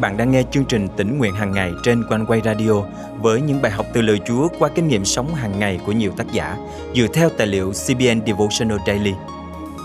bạn đang nghe chương trình tỉnh nguyện hàng ngày trên quanh quay radio với những bài học từ lời Chúa qua kinh nghiệm sống hàng ngày của nhiều tác giả dựa theo tài liệu CBN Devotional Daily.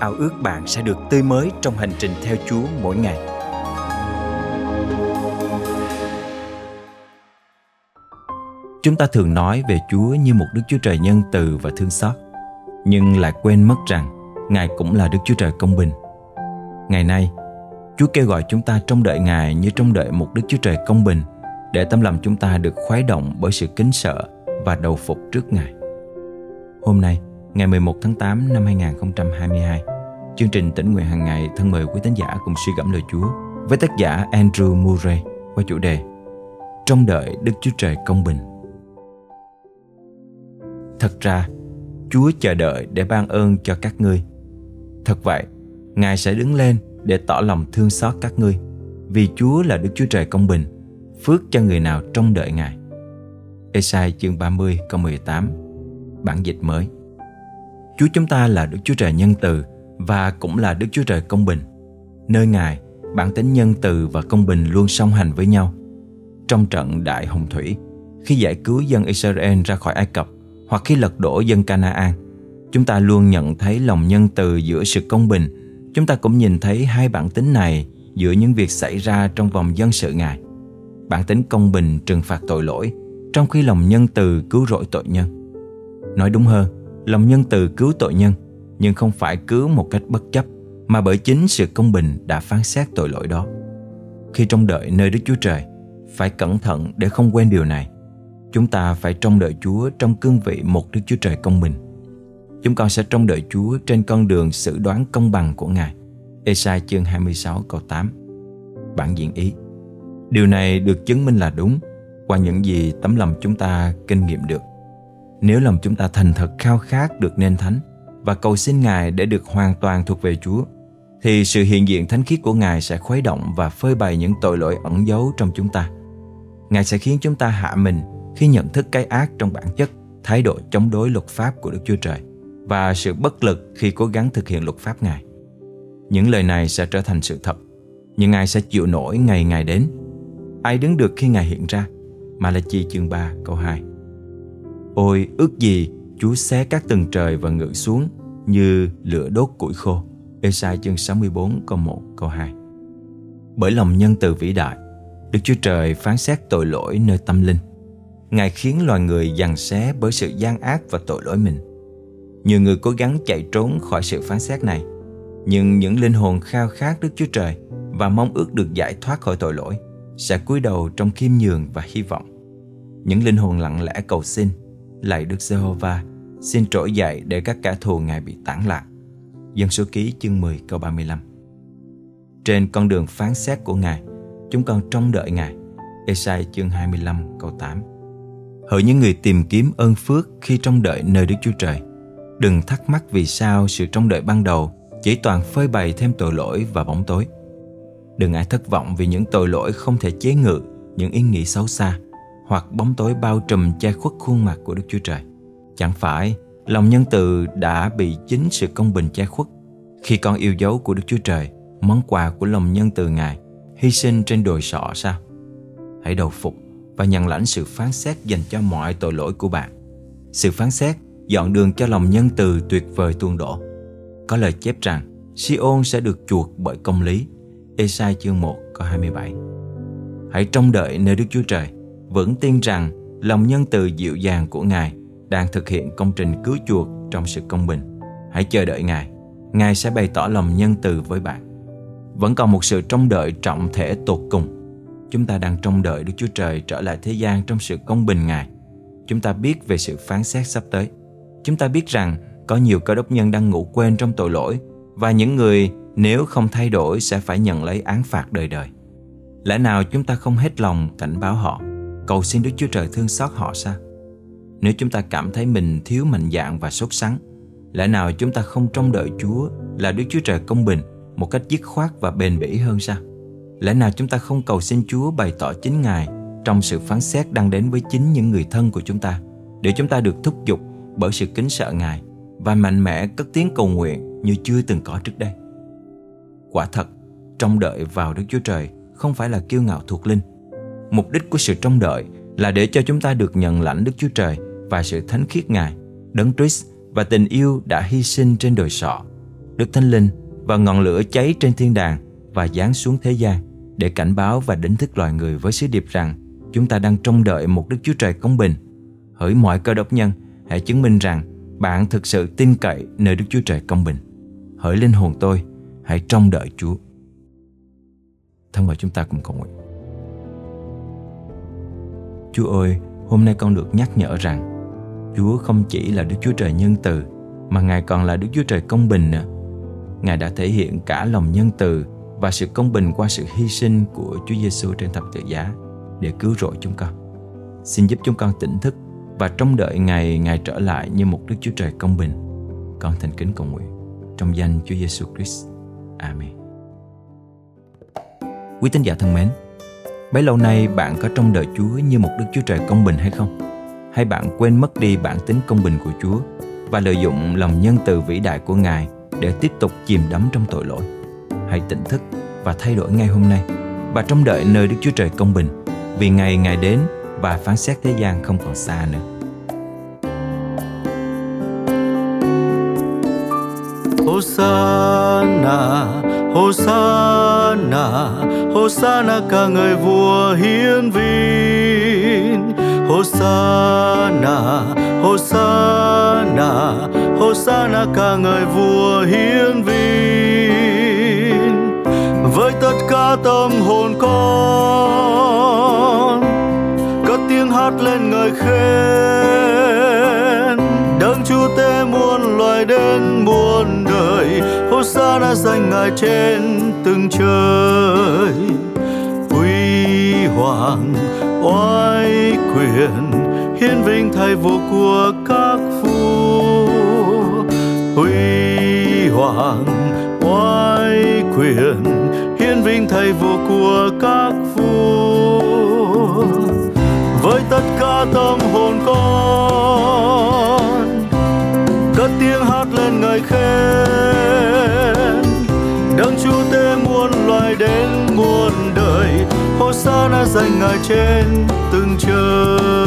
Ao ước bạn sẽ được tươi mới trong hành trình theo Chúa mỗi ngày. Chúng ta thường nói về Chúa như một Đức Chúa Trời nhân từ và thương xót, nhưng lại quên mất rằng Ngài cũng là Đức Chúa Trời công bình. Ngày nay, Chúa kêu gọi chúng ta trong đợi Ngài như trong đợi một Đức Chúa Trời công bình để tâm lòng chúng ta được khoái động bởi sự kính sợ và đầu phục trước Ngài. Hôm nay, ngày 11 tháng 8 năm 2022, chương trình tỉnh nguyện hàng ngày thân mời quý tín giả cùng suy gẫm lời Chúa với tác giả Andrew Murray qua chủ đề trong đợi Đức Chúa Trời công bình. Thật ra, Chúa chờ đợi để ban ơn cho các ngươi. Thật vậy, Ngài sẽ đứng lên để tỏ lòng thương xót các ngươi. Vì Chúa là Đức Chúa Trời công bình, phước cho người nào trông đợi Ngài. Esai chương 30 câu 18 Bản dịch mới. Chúa chúng ta là Đức Chúa Trời nhân từ và cũng là Đức Chúa Trời công bình. Nơi Ngài, bản tính nhân từ và công bình luôn song hành với nhau. Trong trận đại hồng thủy, khi giải cứu dân Israel ra khỏi Ai Cập hoặc khi lật đổ dân Canaan, chúng ta luôn nhận thấy lòng nhân từ giữa sự công bình chúng ta cũng nhìn thấy hai bản tính này giữa những việc xảy ra trong vòng dân sự Ngài. Bản tính công bình trừng phạt tội lỗi, trong khi lòng nhân từ cứu rỗi tội nhân. Nói đúng hơn, lòng nhân từ cứu tội nhân, nhưng không phải cứu một cách bất chấp, mà bởi chính sự công bình đã phán xét tội lỗi đó. Khi trong đợi nơi Đức Chúa Trời, phải cẩn thận để không quên điều này. Chúng ta phải trông đợi Chúa trong cương vị một Đức Chúa Trời công bình Chúng con sẽ trông đợi Chúa trên con đường xử đoán công bằng của Ngài. Esai chương 26 câu 8 Bản diễn ý Điều này được chứng minh là đúng qua những gì tấm lòng chúng ta kinh nghiệm được. Nếu lòng chúng ta thành thật khao khát được nên thánh và cầu xin Ngài để được hoàn toàn thuộc về Chúa, thì sự hiện diện thánh khiết của Ngài sẽ khuấy động và phơi bày những tội lỗi ẩn giấu trong chúng ta. Ngài sẽ khiến chúng ta hạ mình khi nhận thức cái ác trong bản chất, thái độ chống đối luật pháp của Đức Chúa Trời và sự bất lực khi cố gắng thực hiện luật pháp Ngài. Những lời này sẽ trở thành sự thật, nhưng ai sẽ chịu nổi ngày Ngài đến. Ai đứng được khi Ngài hiện ra? Malachi chương 3 câu 2 Ôi ước gì Chúa xé các tầng trời và ngự xuống như lửa đốt củi khô. Esai chương 64 câu 1 câu 2 Bởi lòng nhân từ vĩ đại, Đức Chúa Trời phán xét tội lỗi nơi tâm linh. Ngài khiến loài người giằng xé bởi sự gian ác và tội lỗi mình. Nhiều người cố gắng chạy trốn khỏi sự phán xét này, nhưng những linh hồn khao khát Đức Chúa Trời và mong ước được giải thoát khỏi tội lỗi sẽ cúi đầu trong khiêm nhường và hy vọng. Những linh hồn lặng lẽ cầu xin, lạy Đức Giê-hô-va, xin trỗi dậy để các kẻ thù Ngài bị tản lạc. Dân số ký chương 10 câu 35 Trên con đường phán xét của Ngài, chúng con trông đợi Ngài. Esai chương 25 câu 8 Hỡi những người tìm kiếm ơn phước khi trông đợi nơi Đức Chúa Trời, Đừng thắc mắc vì sao sự trông đợi ban đầu chỉ toàn phơi bày thêm tội lỗi và bóng tối. Đừng ai thất vọng vì những tội lỗi không thể chế ngự những ý nghĩ xấu xa hoặc bóng tối bao trùm che khuất khuôn mặt của Đức Chúa Trời. Chẳng phải lòng nhân từ đã bị chính sự công bình che khuất khi con yêu dấu của Đức Chúa Trời, món quà của lòng nhân từ Ngài, hy sinh trên đồi sọ sao? Hãy đầu phục và nhận lãnh sự phán xét dành cho mọi tội lỗi của bạn. Sự phán xét dọn đường cho lòng nhân từ tuyệt vời tuôn đổ. Có lời chép rằng Siôn sẽ được chuộc bởi công lý. Esai chương 1 câu 27 Hãy trông đợi nơi Đức Chúa Trời, vững tin rằng lòng nhân từ dịu dàng của Ngài đang thực hiện công trình cứu chuộc trong sự công bình. Hãy chờ đợi Ngài, Ngài sẽ bày tỏ lòng nhân từ với bạn. Vẫn còn một sự trông đợi trọng thể tột cùng. Chúng ta đang trông đợi Đức Chúa Trời trở lại thế gian trong sự công bình Ngài. Chúng ta biết về sự phán xét sắp tới. Chúng ta biết rằng có nhiều cơ đốc nhân đang ngủ quên trong tội lỗi và những người nếu không thay đổi sẽ phải nhận lấy án phạt đời đời. Lẽ nào chúng ta không hết lòng cảnh báo họ, cầu xin Đức Chúa Trời thương xót họ sao? Nếu chúng ta cảm thấy mình thiếu mạnh dạn và sốt sắng, lẽ nào chúng ta không trông đợi Chúa là Đức Chúa Trời công bình một cách dứt khoát và bền bỉ hơn sao? Lẽ nào chúng ta không cầu xin Chúa bày tỏ chính Ngài trong sự phán xét đang đến với chính những người thân của chúng ta để chúng ta được thúc giục bởi sự kính sợ Ngài và mạnh mẽ cất tiếng cầu nguyện như chưa từng có trước đây. Quả thật, trong đợi vào Đức Chúa Trời không phải là kiêu ngạo thuộc linh. Mục đích của sự trông đợi là để cho chúng ta được nhận lãnh Đức Chúa Trời và sự thánh khiết Ngài, Đấng Christ và tình yêu đã hy sinh trên đồi sọ, Đức Thánh Linh và ngọn lửa cháy trên thiên đàng và giáng xuống thế gian để cảnh báo và đánh thức loài người với sứ điệp rằng chúng ta đang trông đợi một Đức Chúa Trời công bình. Hỡi mọi cơ đốc nhân, hãy chứng minh rằng bạn thực sự tin cậy nơi Đức Chúa Trời công bình. Hỡi linh hồn tôi, hãy trông đợi Chúa. Thân mời chúng ta cùng cầu nguyện. Chúa ơi, hôm nay con được nhắc nhở rằng Chúa không chỉ là Đức Chúa Trời nhân từ mà Ngài còn là Đức Chúa Trời công bình nữa. Ngài đã thể hiện cả lòng nhân từ và sự công bình qua sự hy sinh của Chúa Giêsu trên thập tự giá để cứu rỗi chúng con. Xin giúp chúng con tỉnh thức và trông đợi ngày Ngài trở lại như một Đức Chúa Trời công bình. Con thành kính cầu nguyện trong danh Chúa Giêsu Christ. Amen. Quý tín giả thân mến, bấy lâu nay bạn có trông đợi Chúa như một Đức Chúa Trời công bình hay không? Hay bạn quên mất đi bản tính công bình của Chúa và lợi dụng lòng nhân từ vĩ đại của Ngài để tiếp tục chìm đắm trong tội lỗi? Hãy tỉnh thức và thay đổi ngay hôm nay và trông đợi nơi Đức Chúa Trời công bình vì ngày Ngài đến và phán xét thế gian không còn xa nữa. Hosanna, Hosanna, Hosanna ca người vua hiến vinh. Hosanna, Hosanna, Hosanna ca người vua hiến vinh. Với tất cả tâm hồn con, hát lên ngợi khen. Đấng Chúa tể muôn loài đến muôn đời, Hosanna danh ngài trên từng trời. Huy hoàng oai quyền hiến vinh thay vua của các vua huy hoàng oai quyền hiến vinh thay vua của các vua tất cả tâm hồn con. Cất tiếng hát lên ngợi khen. Đấng chúa tể muôn loài đến muôn đời. Hosanna dành ngài trên từng trời.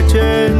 Hosanna danh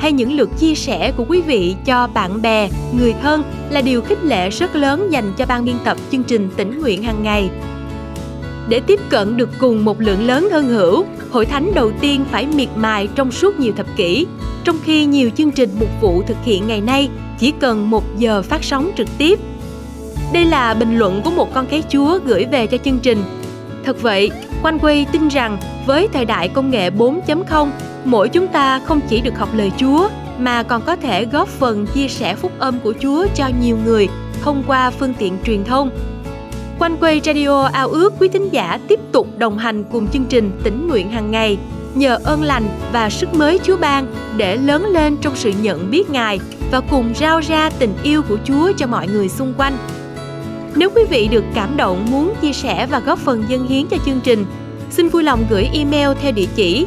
hay những lượt chia sẻ của quý vị cho bạn bè, người thân là điều khích lệ rất lớn dành cho ban biên tập chương trình tỉnh nguyện hàng ngày. Để tiếp cận được cùng một lượng lớn thân hữu, hội thánh đầu tiên phải miệt mài trong suốt nhiều thập kỷ, trong khi nhiều chương trình mục vụ thực hiện ngày nay chỉ cần một giờ phát sóng trực tiếp. Đây là bình luận của một con cái Chúa gửi về cho chương trình. Thật vậy, Quanh Quay tin rằng với thời đại công nghệ 4.0, mỗi chúng ta không chỉ được học lời Chúa mà còn có thể góp phần chia sẻ phúc âm của Chúa cho nhiều người thông qua phương tiện truyền thông. Quanh quay radio ao ước quý thính giả tiếp tục đồng hành cùng chương trình tỉnh nguyện hàng ngày nhờ ơn lành và sức mới Chúa ban để lớn lên trong sự nhận biết Ngài và cùng rao ra tình yêu của Chúa cho mọi người xung quanh. Nếu quý vị được cảm động muốn chia sẻ và góp phần dân hiến cho chương trình, xin vui lòng gửi email theo địa chỉ